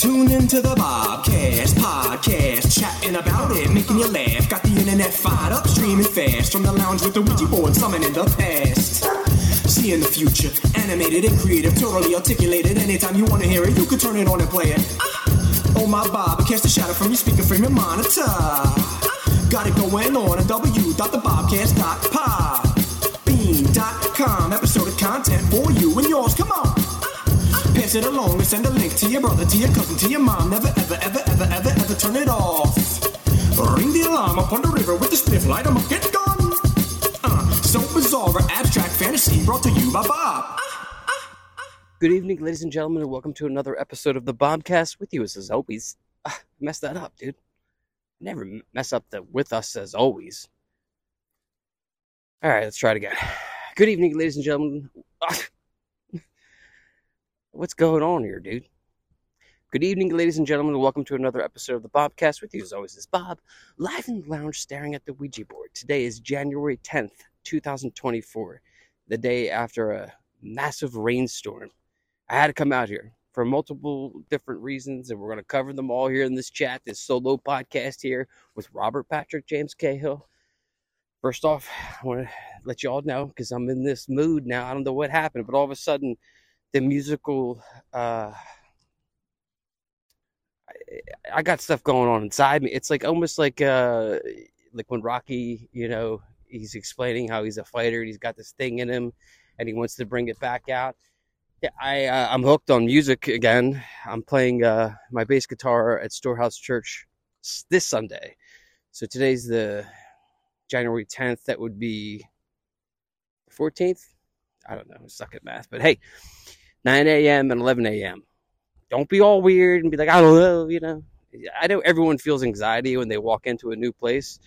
Tune into the Bobcast podcast, chatting about it, making you laugh. Got the internet fired up, streaming fast from the lounge with the Ouija board, summoning the past. Seeing the future, animated and creative, totally articulated. Anytime you want to hear it, you can turn it on and play it. Ah. Oh my Bobcast, a shadow from your speaker frame and monitor. Got it going on at w.thebobcast.pod. episode of content for you and yours. Come on. Pass it along and send a link to your brother, to your cousin, to your mom. Never, ever, ever, ever, ever, ever turn it off. Ring the alarm up on the river with the spliff, light up, get gone. Uh, so bizarre, abstract fantasy brought to you by Bob. Good evening, ladies and gentlemen, and welcome to another episode of the Bobcast with you as always. Ah, messed that up, dude. Never mess up the with us as always. All right, let's try it again. Good evening, ladies and gentlemen. Ah. What's going on here, dude? Good evening, ladies and gentlemen, welcome to another episode of the Bobcast with you as always is Bob, live in the lounge staring at the Ouija board. Today is January 10th, 2024, the day after a massive rainstorm I had to come out here for multiple different reasons, and we're going to cover them all here in this chat, this solo podcast here with Robert Patrick James Cahill. First off, I want to let you all know because I'm in this mood now. I don't know what happened, but all of a sudden, the musical. Uh, I, I got stuff going on inside me. It's like almost like uh, like when Rocky, you know, he's explaining how he's a fighter. And he's got this thing in him, and he wants to bring it back out yeah, I uh, I'm hooked on music again. I'm playing uh, my bass guitar at Storehouse Church this Sunday. So today's the January 10th. That would be 14th. I don't know. I suck at math, but hey, 9 a.m. and 11 a.m. Don't be all weird and be like, I don't know. You know, I know everyone feels anxiety when they walk into a new place,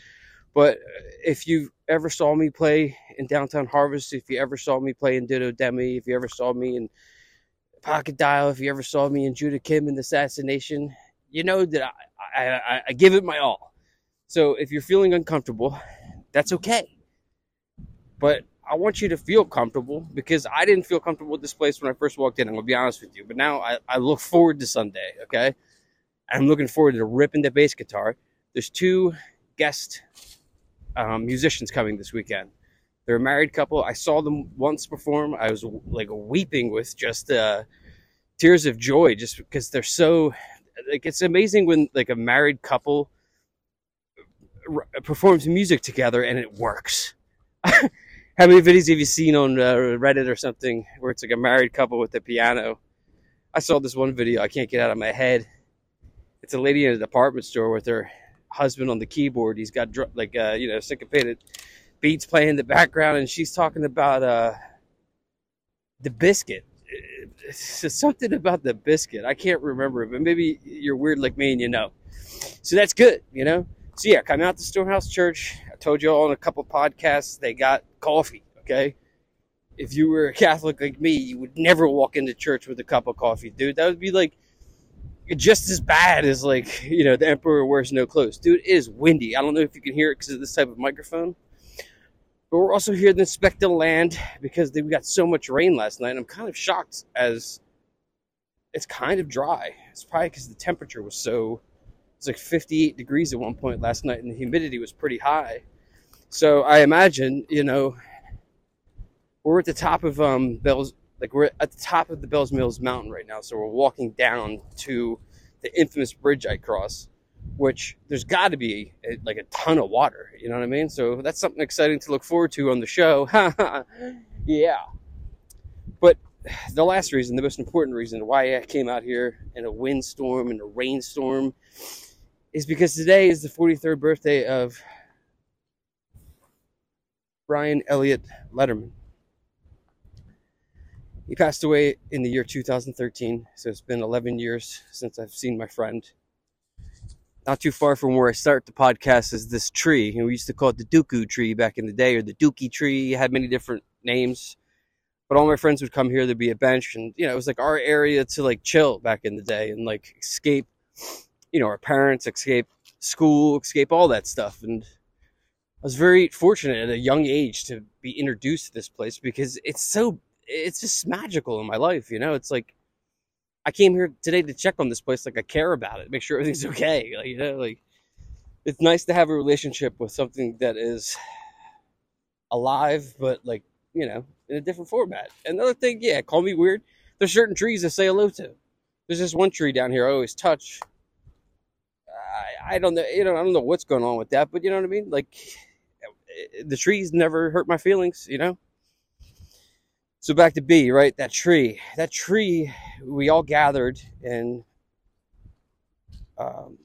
but if you ever saw me play in downtown Harvest, if you ever saw me play in Ditto Demi, if you ever saw me in Pocket Dial, if you ever saw me in Judah Kim in the Assassination, you know that I, I, I give it my all. So if you're feeling uncomfortable, that's okay. But I want you to feel comfortable because I didn't feel comfortable with this place when I first walked in. I'm gonna be honest with you. But now I, I look forward to Sunday, okay? I'm looking forward to ripping the bass guitar. There's two guest um, musicians coming this weekend. They're a married couple. I saw them once perform. I was like weeping with just uh, tears of joy, just because they're so like it's amazing when like a married couple performs music together and it works. How many videos have you seen on uh, Reddit or something where it's like a married couple with a piano? I saw this one video. I can't get out of my head. It's a lady in a department store with her husband on the keyboard. He's got like uh, you know syncopated beats playing in the background, and she's talking about uh, the biscuit. It's something about the biscuit. I can't remember, but maybe you're weird like me and you know. So that's good, you know. So yeah, come out to Storehouse Church. I told you all in a couple podcasts they got coffee. Okay, if you were a Catholic like me, you would never walk into church with a cup of coffee, dude. That would be like just as bad as like you know the emperor wears no clothes. Dude it is windy. I don't know if you can hear it because of this type of microphone. But we're also here to inspect the land because we got so much rain last night i'm kind of shocked as it's kind of dry. It's probably because the temperature was so it's like 58 degrees at one point last night and the humidity was pretty high so i imagine you know we're at the top of um bell's like we're at the top of the Bells Mills mountain right now, so we're walking down to the infamous bridge I cross, which there's got to be a, like a ton of water. You know what I mean? So that's something exciting to look forward to on the show. yeah. But the last reason, the most important reason why I came out here in a windstorm and a rainstorm is because today is the 43rd birthday of Brian Elliott Lederman. He passed away in the year 2013, so it's been 11 years since I've seen my friend. Not too far from where I start the podcast is this tree. We used to call it the Dooku tree back in the day, or the Dookie tree. It had many different names. But all my friends would come here. There'd be a bench, and you know, it was like our area to like chill back in the day and like escape, you know, our parents, escape school, escape all that stuff. And I was very fortunate at a young age to be introduced to this place because it's so it's just magical in my life, you know. It's like I came here today to check on this place, like I care about it, make sure everything's okay. Like, you know, like it's nice to have a relationship with something that is alive, but like you know, in a different format. Another thing, yeah, call me weird. There's certain trees I say hello to. There's this one tree down here I always touch. I, I don't know, you know, I don't know what's going on with that, but you know what I mean. Like the trees never hurt my feelings, you know. So back to B, right? That tree, that tree, we all gathered in um,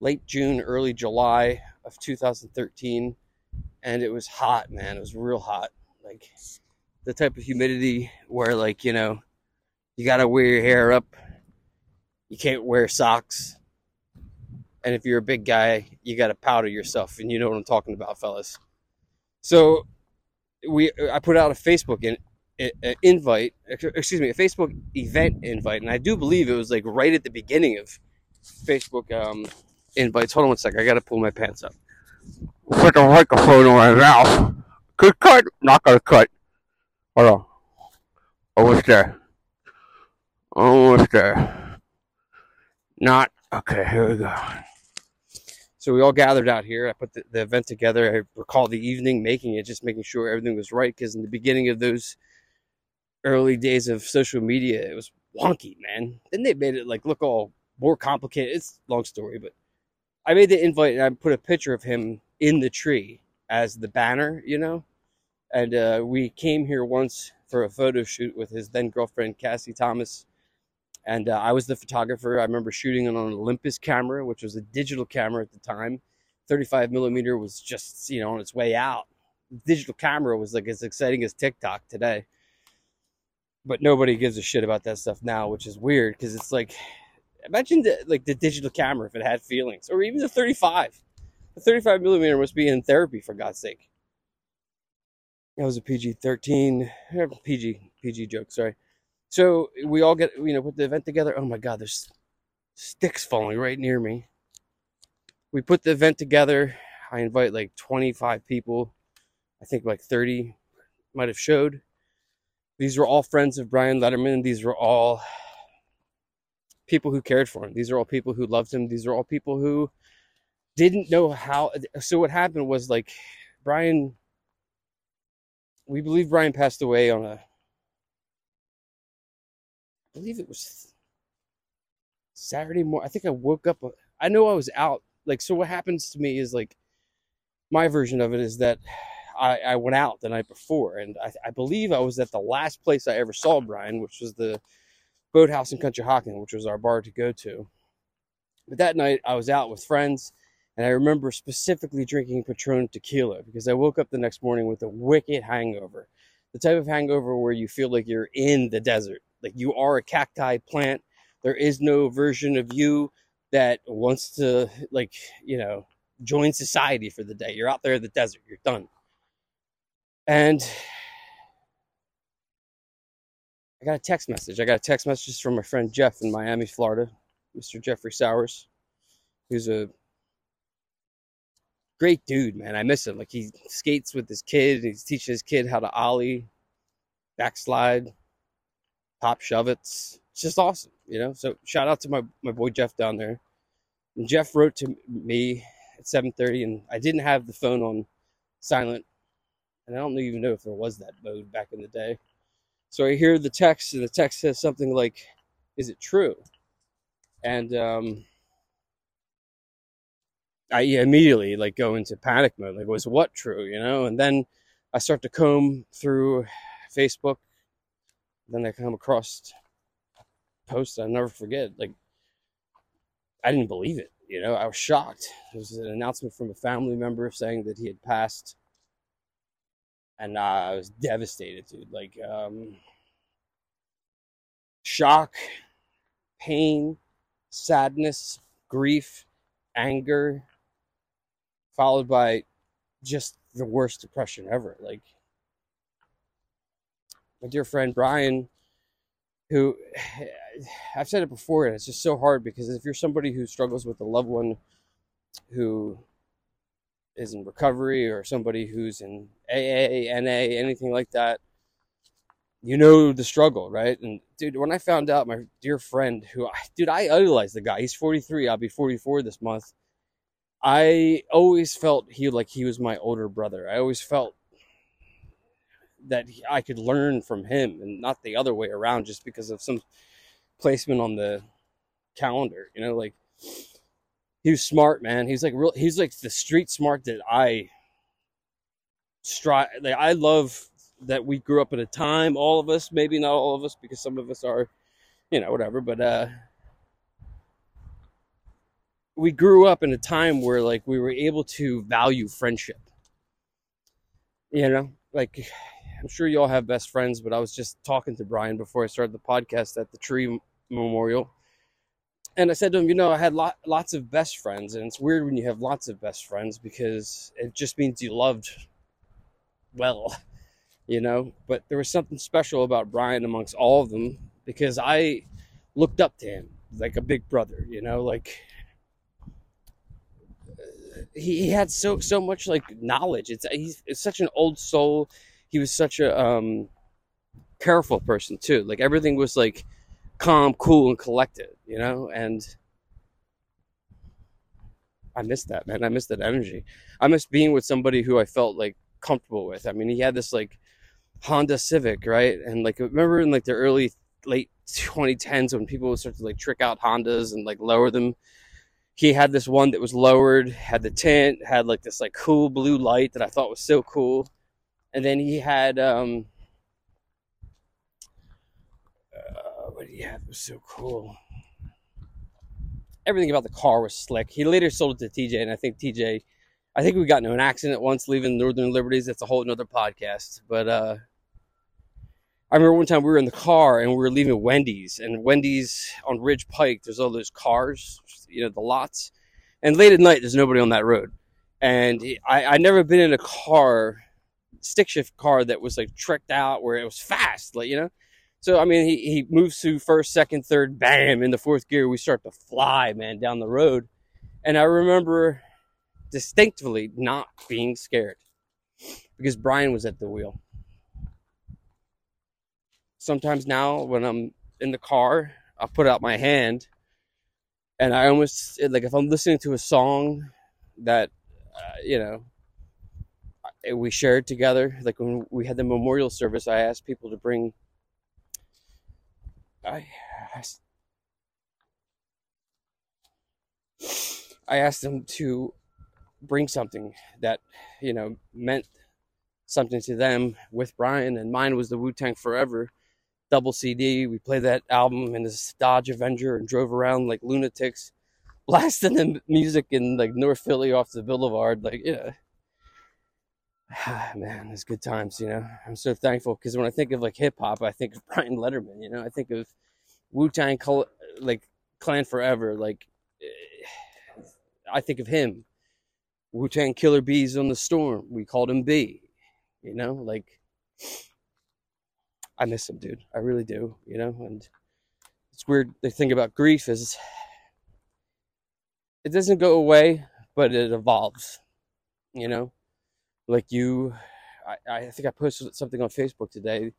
late June, early July of 2013, and it was hot, man. It was real hot, like the type of humidity where, like, you know, you gotta wear your hair up, you can't wear socks, and if you're a big guy, you gotta powder yourself, and you know what I'm talking about, fellas. So we I put out a Facebook in, a, invite, excuse me, a Facebook event invite, and I do believe it was like right at the beginning of Facebook um, invites. Hold on one second, I gotta pull my pants up. Put the microphone on my mouth. Good cut, not gonna cut. Hold on. Almost there. Almost there. Not okay. Here we go. So we all gathered out here. I put the, the event together. I recall the evening making it, just making sure everything was right. Because in the beginning of those early days of social media, it was wonky, man. Then they made it like look all more complicated. It's long story, but I made the invite and I put a picture of him in the tree as the banner, you know. And uh, we came here once for a photo shoot with his then girlfriend Cassie Thomas and uh, I was the photographer. I remember shooting on an Olympus camera, which was a digital camera at the time. 35 millimeter was just you know on its way out. Digital camera was like as exciting as TikTok today, but nobody gives a shit about that stuff now, which is weird because it's like imagine the, like the digital camera if it had feelings, or even the 35. The 35 millimeter must be in therapy for God's sake. That was a PG 13, PG PG joke. Sorry. So we all get, you know, put the event together. Oh my God, there's sticks falling right near me. We put the event together. I invite like 25 people. I think like 30 might have showed. These were all friends of Brian Lederman. These were all people who cared for him. These are all people who loved him. These are all people who didn't know how. So what happened was like Brian, we believe Brian passed away on a believe it was Saturday morning. I think I woke up. I know I was out. Like, so what happens to me is like my version of it is that I, I went out the night before, and I, I, believe I was at the last place I ever saw Brian, which was the Boathouse in Country, Conshohocken, which was our bar to go to. But that night I was out with friends, and I remember specifically drinking Patron tequila because I woke up the next morning with a wicked hangover. The type of hangover where you feel like you're in the desert like you are a cacti plant. There is no version of you that wants to like, you know, join society for the day. You're out there in the desert. You're done. And I got a text message. I got a text message from my friend Jeff in Miami, Florida, Mr. Jeffrey Sowers, who's a great dude, man. I miss him. Like he skates with his kid. He's teaching his kid how to ollie, backslide, pop shove it. It's just awesome, you know. So shout out to my, my boy Jeff down there. And Jeff wrote to me at 7:30, and I didn't have the phone on silent, and I don't even know if there was that mode back in the day. So I hear the text, and the text says something like, "Is it true?" And um, I immediately like go into panic mode. Like, was what true? You know? And then I start to comb through Facebook then I come across posts I'll never forget. Like, I didn't believe it. You know, I was shocked. It was an announcement from a family member saying that he had passed, and uh, I was devastated, dude. Like, um, shock, pain, sadness, grief, anger, followed by just the worst depression ever. Like, my dear friend Brian, who I've said it before, and it's just so hard because if you're somebody who struggles with a loved one who is in recovery or somebody who's in AA, NA, anything like that, you know the struggle, right? And dude, when I found out my dear friend, who, I dude, I idolize the guy. He's 43. I'll be 44 this month. I always felt he like he was my older brother. I always felt that I could learn from him and not the other way around just because of some placement on the calendar. You know, like he was smart, man. He's like real. He's like the street smart that I strive. Like I love that we grew up at a time, all of us, maybe not all of us, because some of us are, you know, whatever, but uh, we grew up in a time where like we were able to value friendship. You know, like I'm sure you all have best friends, but I was just talking to Brian before I started the podcast at the tree memorial. And I said to him, you know, I had lot, lots of best friends, and it's weird when you have lots of best friends because it just means you loved well you know. But there was something special about Brian amongst all of them because I looked up to him like a big brother, you know, like he, he had so so much like knowledge. It's he's it's such an old soul. He was such a um careful person too. Like everything was like calm, cool, and collected, you know, and I missed that, man. I missed that energy. I missed being with somebody who I felt like comfortable with. I mean, he had this like Honda Civic, right? And like remember in like the early late 2010s when people would start to like trick out Hondas and like lower them. He had this one that was lowered, had the tint, had like this like cool blue light that I thought was so cool. And then he had um uh, what did he have? It was so cool. Everything about the car was slick. He later sold it to TJ, and I think TJ I think we got into an accident once leaving Northern Liberties. That's a whole other podcast. But uh, I remember one time we were in the car and we were leaving Wendy's, and Wendy's on Ridge Pike, there's all those cars, you know, the lots. And late at night, there's nobody on that road. And I, I never been in a car, stick shift car that was like tricked out where it was fast, like, you know? So, I mean, he, he moves through first, second, third, bam, in the fourth gear, we start to fly, man, down the road. And I remember distinctively not being scared because Brian was at the wheel. Sometimes now, when I'm in the car, I put out my hand and I almost like if I'm listening to a song that uh, you know Uh, we shared together. Like when we had the memorial service, I asked people to bring. I asked, I asked them to bring something that you know meant something to them with Brian, and mine was the Wu Tang Forever double CD. We played that album in this Dodge Avenger and drove around like lunatics, blasting the music in like North Philly off the Boulevard. Like, yeah, man, it's good times. You know, I'm so thankful because when I think of like hip hop, I think of Brian Lederman. You know, I think of Wu Tang, like Clan Forever. Like, I think of him Wu Tang Killer Bees on the Storm. We called him B. You know, like I miss him, dude. I really do. You know, and it's weird. The thing about grief is it doesn't go away, but it evolves. You know, like you, I, I think I posted something on Facebook today.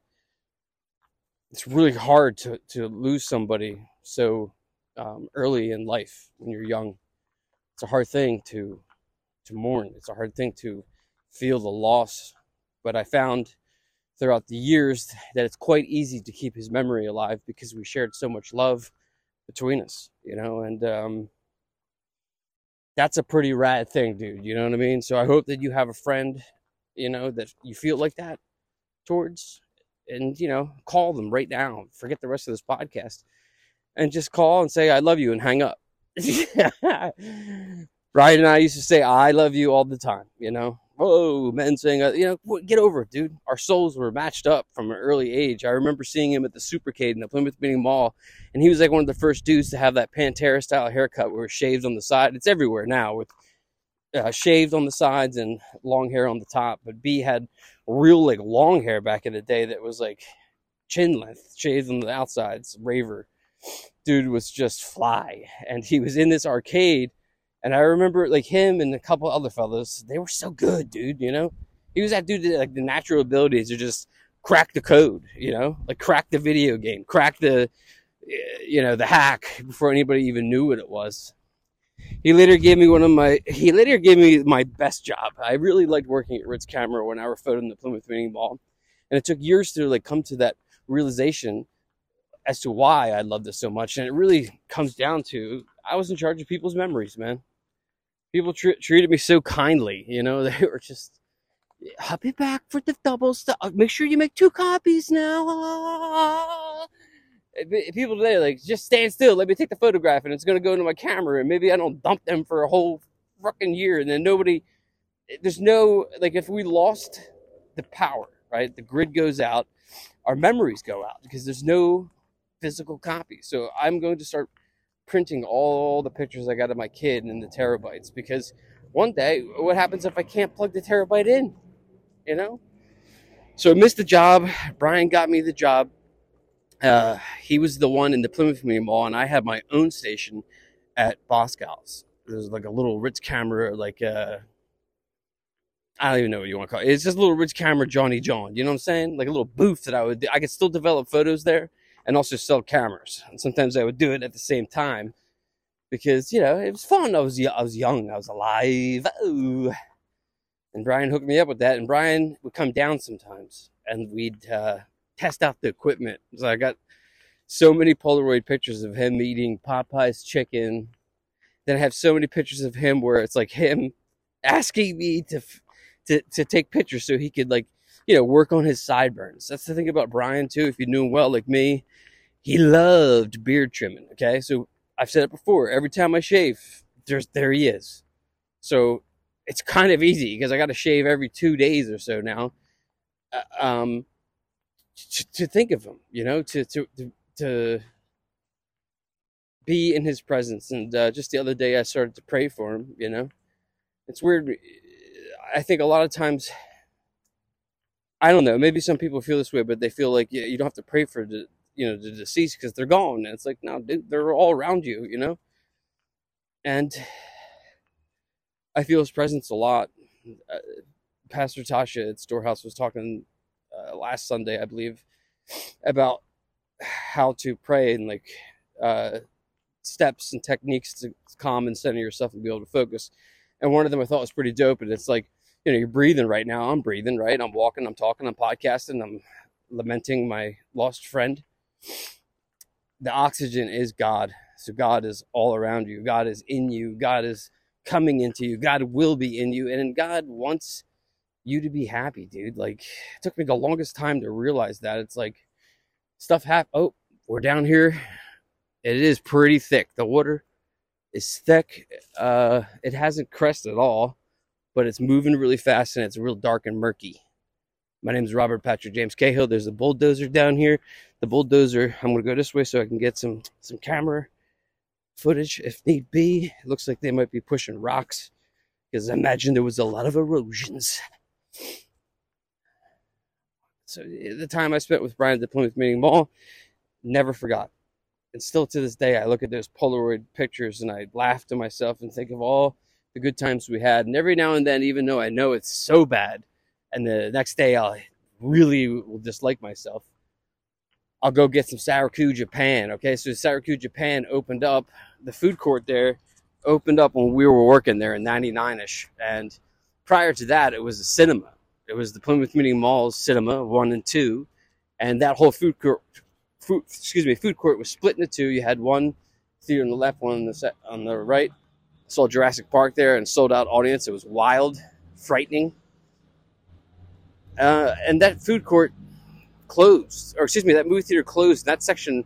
It's really hard to to lose somebody so um, early in life when you're young. It's a hard thing to to mourn. It's a hard thing to feel the loss. But I found throughout the years that it's quite easy to keep his memory alive because we shared so much love between us, you know, and um, that's a pretty rad thing, dude. You know what I mean? So I hope that you have a friend, you know, that you feel like that towards, and you know, call them right now. Forget the rest of this podcast, and just call and say I love you and hang up. Ryan and I used to say, I love you all the time, you know? Whoa, men saying, uh, you know, get over it, dude. Our souls were matched up from an early age. I remember seeing him at the Supercade in the Plymouth Meeting Mall, and he was like one of the first dudes to have that Pantera style haircut where it shaved on the side. It's everywhere now with uh, shaved on the sides and long hair on the top. But B had real, like, long hair back in the day that was like chin length, shaved on the outsides, raver. Dude was just fly. And he was in this arcade and I remember like him and a couple other fellows, they were so good, dude. You know, he was that dude that like the natural abilities to just crack the code, you know, like crack the video game, crack the, eh, you know, the hack before anybody even knew what it was. He later gave me one of my, he later gave me my best job. I really liked working at Ritz Camera when I photoed in the Plymouth Meeting Mall. And it took years to like come to that realization as to why I love this so much. And it really comes down to I was in charge of people's memories, man. People tr- treated me so kindly, you know, they were just, I'll be back for the double stuff. Uh, make sure you make two copies now. People today, like, just stand still. Let me take the photograph and it's going to go into my camera. And maybe I don't dump them for a whole fucking year. And then nobody, there's no, like, if we lost the power, right? The grid goes out, our memories go out because there's no physical copy. So I'm going to start printing all the pictures I got of my kid in the terabytes because one day, what happens if I can't plug the terabyte in? You know? So I missed the job. Brian got me the job. Uh, he was the one in the Plymouth Meeting Mall, and I had my own station at Boscov's. There's like a little Ritz camera, like uh, I don't even know what you want to call it. It's just a little Ritz camera, Johnny John. You know what I'm saying? Like a little booth that I would. I could still develop photos there, and also sell cameras. And sometimes I would do it at the same time because you know it was fun. I was I was young. I was alive. Ooh. And Brian hooked me up with that. And Brian would come down sometimes, and we'd uh, test out the equipment. So I got so many Polaroid pictures of him eating Popeye's chicken. Then I have so many pictures of him where it's like him asking me to to to take pictures so he could like you know work on his sideburns. That's the thing about Brian too. If you knew him well, like me, he loved beard trimming. Okay, so I've said it before. Every time I shave, there's there he is. So it's kind of easy because I got to shave every two days or so now. Uh, um, to, to, think of him, you know, to to to, to be in his presence. And uh, just the other day, I started to pray for him. You know, it's weird. I think a lot of times I don't know. Maybe some people feel this way, but they feel like yeah, you don't have to pray for the you know the deceased because they're gone. And it's like no, dude, they're all around you, you know. And I feel his presence a lot. Uh, Pastor Tasha at Storehouse was talking uh, last Sunday, I believe, about how to pray and like uh, steps and techniques to calm and center yourself and be able to focus. And one of them I thought was pretty dope. And it's like you know, you're breathing right now. I'm breathing, right? I'm walking, I'm talking, I'm podcasting, I'm lamenting my lost friend. The oxygen is God. So God is all around you. God is in you. God is coming into you. God will be in you. And God wants you to be happy, dude. Like, it took me the longest time to realize that. It's like stuff happen. Oh, we're down here. It is pretty thick. The water is thick. Uh, it hasn't crested at all but it's moving really fast and it's real dark and murky. My name is Robert Patrick James Cahill. There's a bulldozer down here. The bulldozer, I'm to go this way so I can get some, some camera footage if need be. It looks like they might be pushing rocks because I imagine there was a lot of erosions. So eh, the time I spent with Brian at the Plymouth Meeting Mall, never forgot. And still to this day, I look at those Polaroid pictures and I laugh to myself and think of all the good times we had. And every now and then, even though I know it's so bad, and the next day I'll really will dislike myself, I'll go get some Sarku Japan. Okay, so Sarku Japan opened up the food court there, opened up when we were working there in '99ish, and prior to that, it was a cinema. It was the Plymouth Meeting Mall's cinema one and two, and that whole food court, food, excuse me, food court was split into two. You had one theater on the left, one on the set, on the right, saw Jurassic Park there and sold out audience. It was wild, frightening. Uh, and that food court closed, or excuse me, that movie theater closed. That section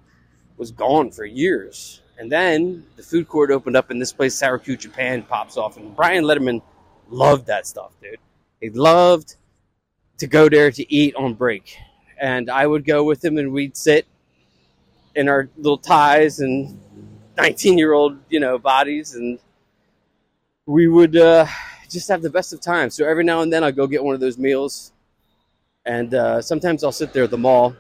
was gone for years. And then the food court opened up, and this place, Sarku Japan, pops off. And Brian Lederman loved that stuff, dude. He loved to go there to eat on break. And I would go with him, and we'd sit in our little ties and 19 year old, you know, bodies and we would uh, just have the best of times. So every now and then I'll go get one of those meals, and uh, sometimes I'll sit there at the mall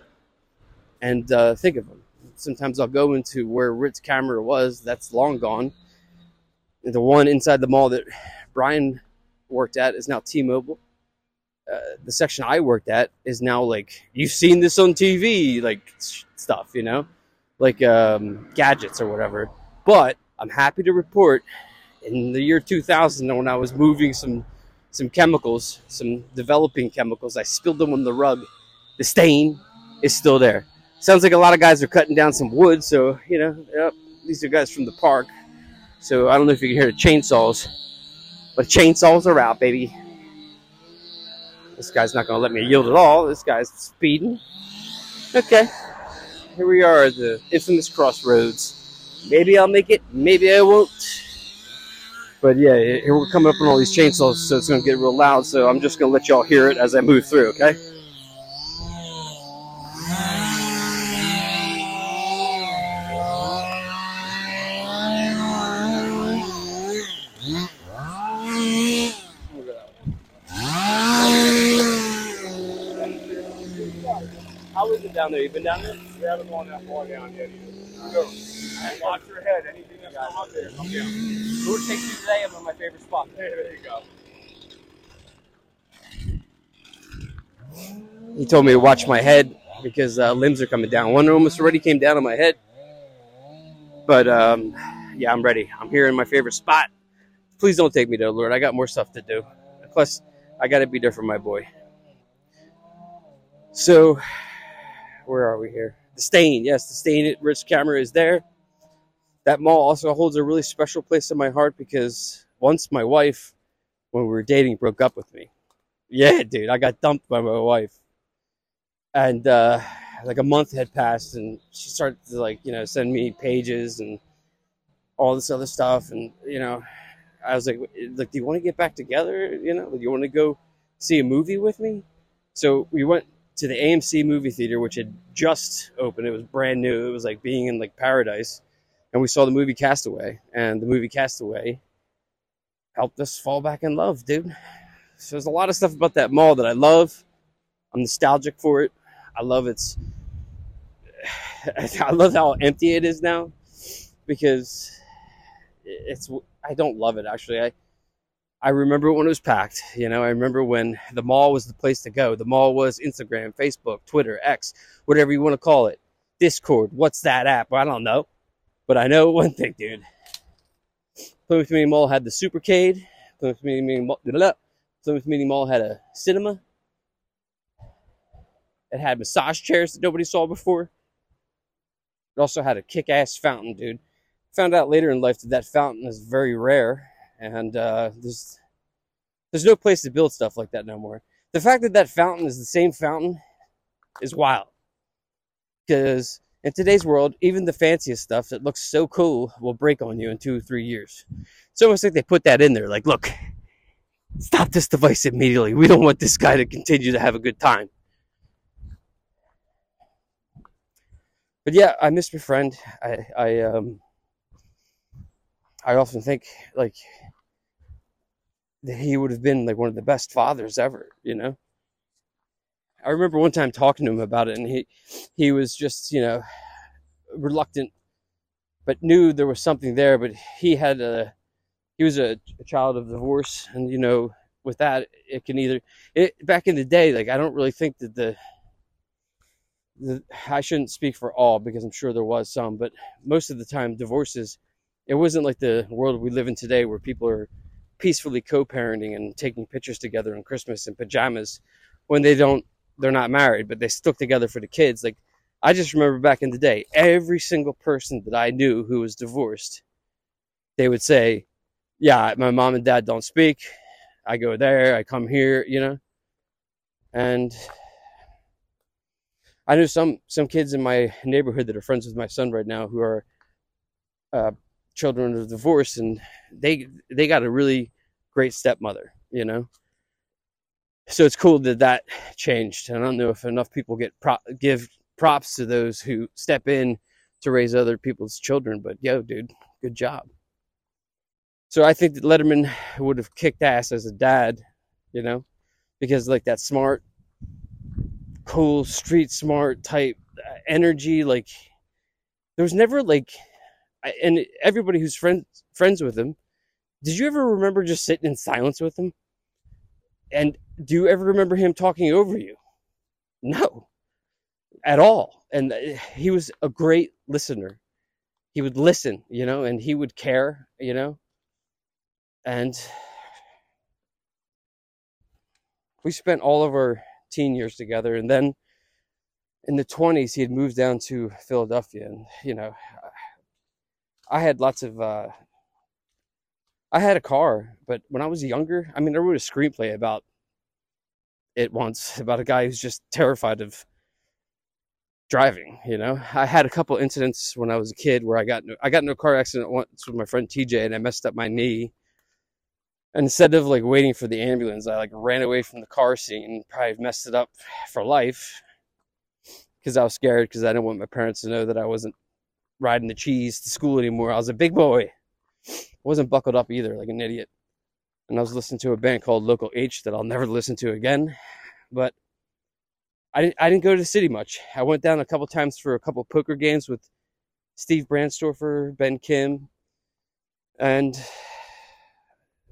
and uh, think of them. Sometimes I'll go into where Ritz Camera was, that's long gone. The one inside the mall that Brian worked at is now T-Mobile. uh, the section I worked at is now like you've seen this on TV, like stuff, you know, like um, gadgets or whatever. But I'm happy to report, in the year 2000, when I was moving some some chemicals, some developing chemicals, I spilled them on the rug. The stain is still there. Sounds like a lot of guys are cutting down some wood, so you know, yep, these are guys from the park. So I don't know if you can hear the chainsaws, but chainsaws are out, baby. This guy's not to let me yield at all. This guy's speeding. Okay. Here we are at the infamous crossroads. Maybe I'll make it, maybe I won't. But yeah, here we're coming up on all these chainsaws, so it's going to get real loud. So I'm just going to let y'all hear it as I move through, okay? How is it down there? You been down there? We haven't gone that far down yet either. Go. Watch your head. Anything that's come up there, come down. Lure takes you today. I'm on my favorite spot. Hey, there you go. He told me to watch my head because uh, limbs are coming down. One almost already came down on my head. But um, yeah, I'm ready. I'm here in my favorite spot. Please don't take me to Lord. I got more stuff to do. Plus, I got to be there for my boy. So, where are we here? The Stain. Yes, the Stain at Ritz Camera is there. That mall also holds a really special place in my heart because once my wife, when we were dating, broke up with me. Yeah, dude, I got dumped by my wife. And uh, like a month had passed, and she started to like you know send me pages and all this other stuff, and you know, I was like, like, do you want to get back together? You know, do you want to go see a movie with me? So we went to the AMC movie theater, which had just opened. It was brand new. It was like being in like paradise, and we saw the movie Castaway, and the movie Castaway helped us fall back in love, dude. So there's a lot of stuff about that mall that I love. I'm nostalgic for it. I love its. I love how empty it is now, because it's. I don't love it actually. I. I remember when it was packed. You know, I remember when the mall was the place to go. The mall was Instagram, Facebook, Twitter, X, whatever you want to call it. Discord. What's that app? I don't know. But I know one thing, dude. Plymouth Community Mall had the Supercade. Plymouth Community Mall, Plymouth Community Mall had a cinema. It had massage chairs that nobody saw before. It also had a kick-ass fountain, dude. Found out later in life that that fountain is very rare, and uh, there's there's no place to build stuff like that no more. The fact that that fountain is the same fountain is wild. Because in today's world, even the fanciest stuff that looks so cool will break on you in two or three years. It's almost like they put that in there. Like, look, stop this device immediately. We don't want this guy to continue to have a good time. But yeah, I miss my friend. I I um I often think like that he would have been like one of the best fathers ever, you know. I remember one time talking to him about it and he he was just, you know, reluctant but knew there was something there, but he had a he was a, a child of divorce and you know with that it can either it back in the day like I don't really think that the the, I shouldn't speak for all because I'm sure there was some, but most of the time divorces, it wasn't like the world we live in today where people are peacefully co-parenting and taking pictures together on Christmas in pajamas when they don't, they're not married, but they stuck together for the kids. Like I just remember back in the day, every single person that I knew who was divorced, they would say, yeah, my mom and dad don't speak. I go there, I come here, you know, and I know some some kids in my neighborhood that are friends with my son right now who are uh, children of divorce, and they they got a really great stepmother, you know. So it's cool that that changed. And I don't know if enough people get pro- give props to those who step in to raise other people's children, but yo, dude, good job. So I think that Lederman would have kicked ass as a dad, you know, because like that smart cool street smart type uh, energy like there was never like and everybody who's friends friends with him did you ever remember just sitting in silence with him and do you ever remember him talking over you? No, at all. And uh, he was a great listener. He would listen, you know, and he would care, you know. And we spent all of our teen years together. And then in the 20s, he had moved down to Philadelphia. And, you know, I had lots of, uh, I had a car, but when I was younger, I mean, I wrote a screenplay about it once about a guy who's just terrified of driving. You know, I had a couple incidents when I was a kid where I got I got in a car accident once with my friend TJ, and I messed up my knee. And instead of like waiting for the ambulance, I like ran away from the car scene and probably messed it up for life because I was scared because I didn't want my parents to know that I wasn't riding the cheese to school anymore. I was a big boy. I wasn't buckled up either, like an idiot and I was listening to a band called Local H that I'll never listen to again. But I didn't I didn't go to the city much. I went down a couple times for a couple poker games with Steve Brandstorfer, Ben Kim, and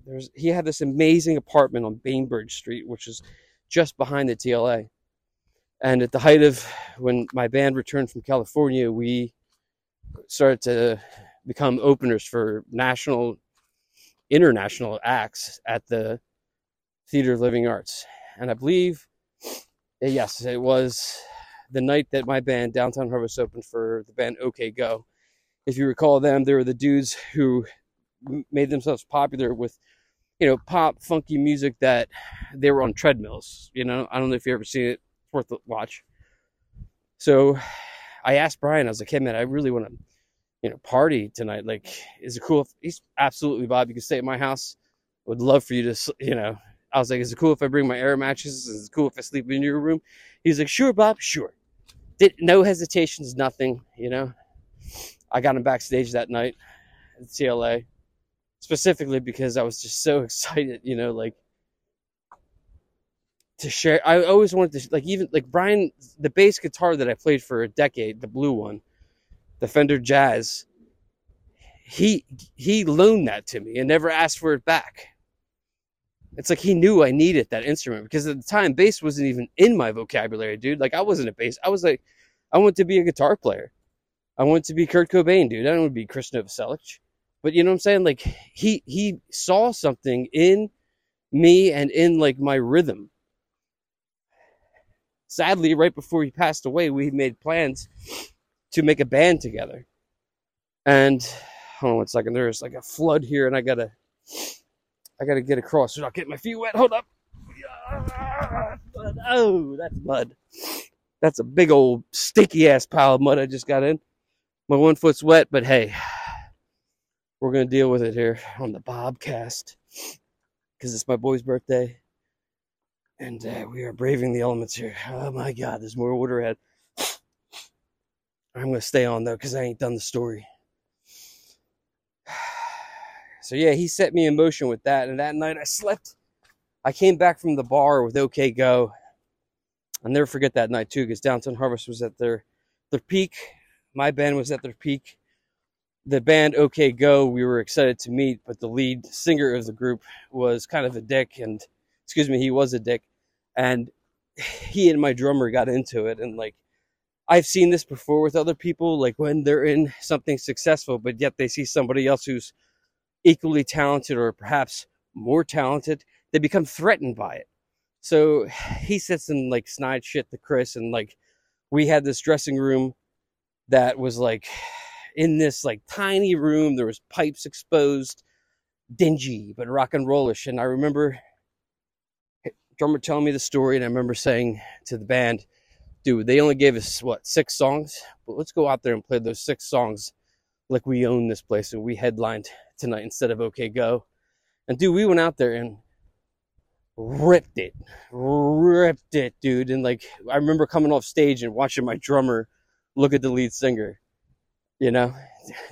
there's he had this amazing apartment on Bainbridge Street, which is just behind the TLA. And at the height of when my band returned from California, we started to become openers for national international acts at the Theater of Living Arts. And I believe, eh, yes, it was the night that my band, Downtown Harvest, opened for the band OK Go. If you recall them, they were the dudes who made themselves popular with, you know, pop, funky music that they were on treadmills. You know, I don't know if you ever seen it. It's worth a watch. So I asked Brian, I was like, hey, man, I really want to you know, party tonight. Like, is it cool if he's absolutely Bob? You can stay at my house. Would love for you to, you know. I was like, is it cool if I bring my air mattresses? Is it cool if I sleep in your room? He's like, sure, Bob, sure. Did no hesitations, nothing. You know, I got him backstage that night at TLA, specifically because I was just so excited. You know, like to share. I always wanted to like even like Brian, the bass guitar that I played for a decade, the blue one the Fender Jazz, he he loaned that to me and never asked for it back. It's like he knew I needed that instrument because at the time bass wasn't even in my vocabulary, dude. Like I wasn't a bass. I was like, I want to be a guitar player. I want to be Kurt Cobain, dude. I don't want to be Chris Novoselic. But you know what I'm saying? Like he he saw something in me and in like my rhythm. Sadly, right before he passed away, we made plans to make a band together. And hold on one second, there's like a flood here, and I gotta I gotta get across not get my feet wet. Hold up. Oh, that's mud. That's a big old sticky ass pile of mud I just got in. My one foot's wet, but hey, we're gonna deal with it here on the Bobcast because it's my boy's birthday, and uh, we are braving the elements here. Oh my God, there's more water ahead. I'm going to stay on though because I ain't done the story. So yeah, he set me in motion with that, and that night I slept. I came back from the bar with OK Go. I'll never forget that night too, because Downtown Harvest was at their their peak. My band was at their peak. The band OK Go, we were excited to meet, but the lead singer of the group was kind of a dick, and excuse me, he was a dick, and he and my drummer got into it, and like I've seen this before with other people, like when they're in something successful, but yet they see somebody else who's equally talented or perhaps more talented, they become threatened by it. So he sits and like snide shit to Chris, and like we had this dressing room that was like in this like tiny room. There was pipes exposed, dingy but rock and rollish. And I remember drummer telling me the story, and I remember saying to the band, dude, they only gave us what six songs, but let's go out there and play those six songs like we own this place and we headlined tonight instead of OK Go. And dude, we went out there and ripped it, ripped it, dude. And like, I remember coming off stage and watching my drummer look at the lead singer. You know,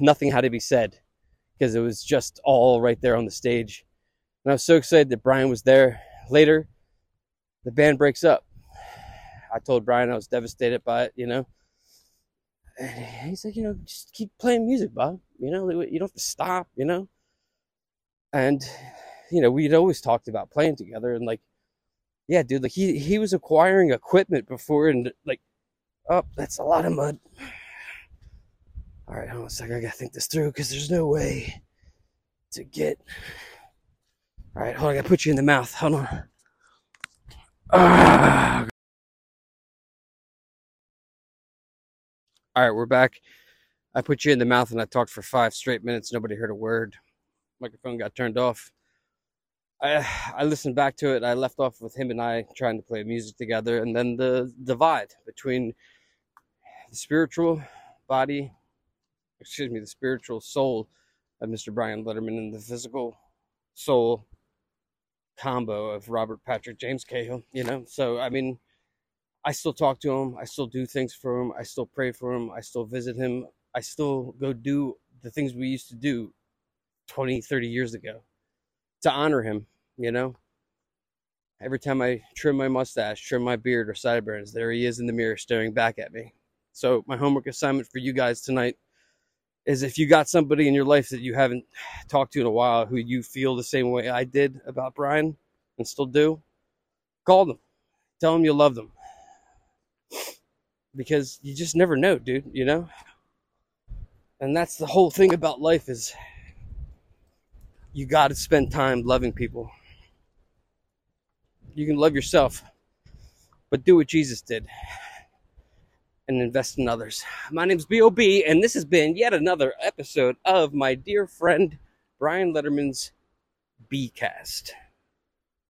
nothing had to be said because it was just all right there on the stage. And I was so excited that Brian was there. Later, the band breaks up. I told Brian I was devastated by it, you know. And he's like, you know, just keep playing music, Bob. You know, you don't have to stop, you know. And you know, we'd always talked about playing together, and like, Yeah, dude, like he he was acquiring equipment before and like oh, that's a lot of mud. All right, hold on a second. I gotta think this through because there's no way to get. All right, hold on. I gotta put you in the mouth. Hold on. Ah. All right, we're back. I put you in the mouth and I talked for five straight minutes. Nobody heard a word. Microphone got turned off. I I listened back to it. I left off with him and I trying to play music together, and then the divide between the spiritual body, excuse me, the spiritual soul of Mr. Brian Lederman and the physical soul combo of Robert Patrick James Cahill. You know, so I mean, I still talk to him. I still do things for him. I still pray for him. I still visit him. I still go do the things we used to do 20, 30 years ago to honor him, you know? Every time I trim my mustache, trim my beard or sideburns, there he is in the mirror staring back at me. So, my homework assignment for you guys tonight is if you got somebody in your life that you haven't talked to in a while who you feel the same way I did about Brian and still do, call them. Tell them you love them. Because you just never know, dude, you know? And that's the whole thing about life is you got to spend time loving people. You can love yourself, but do what Jesus did and invest in others. My name's B.O.B., and this has been yet another episode of my dear friend Brian Lederman's B Cast.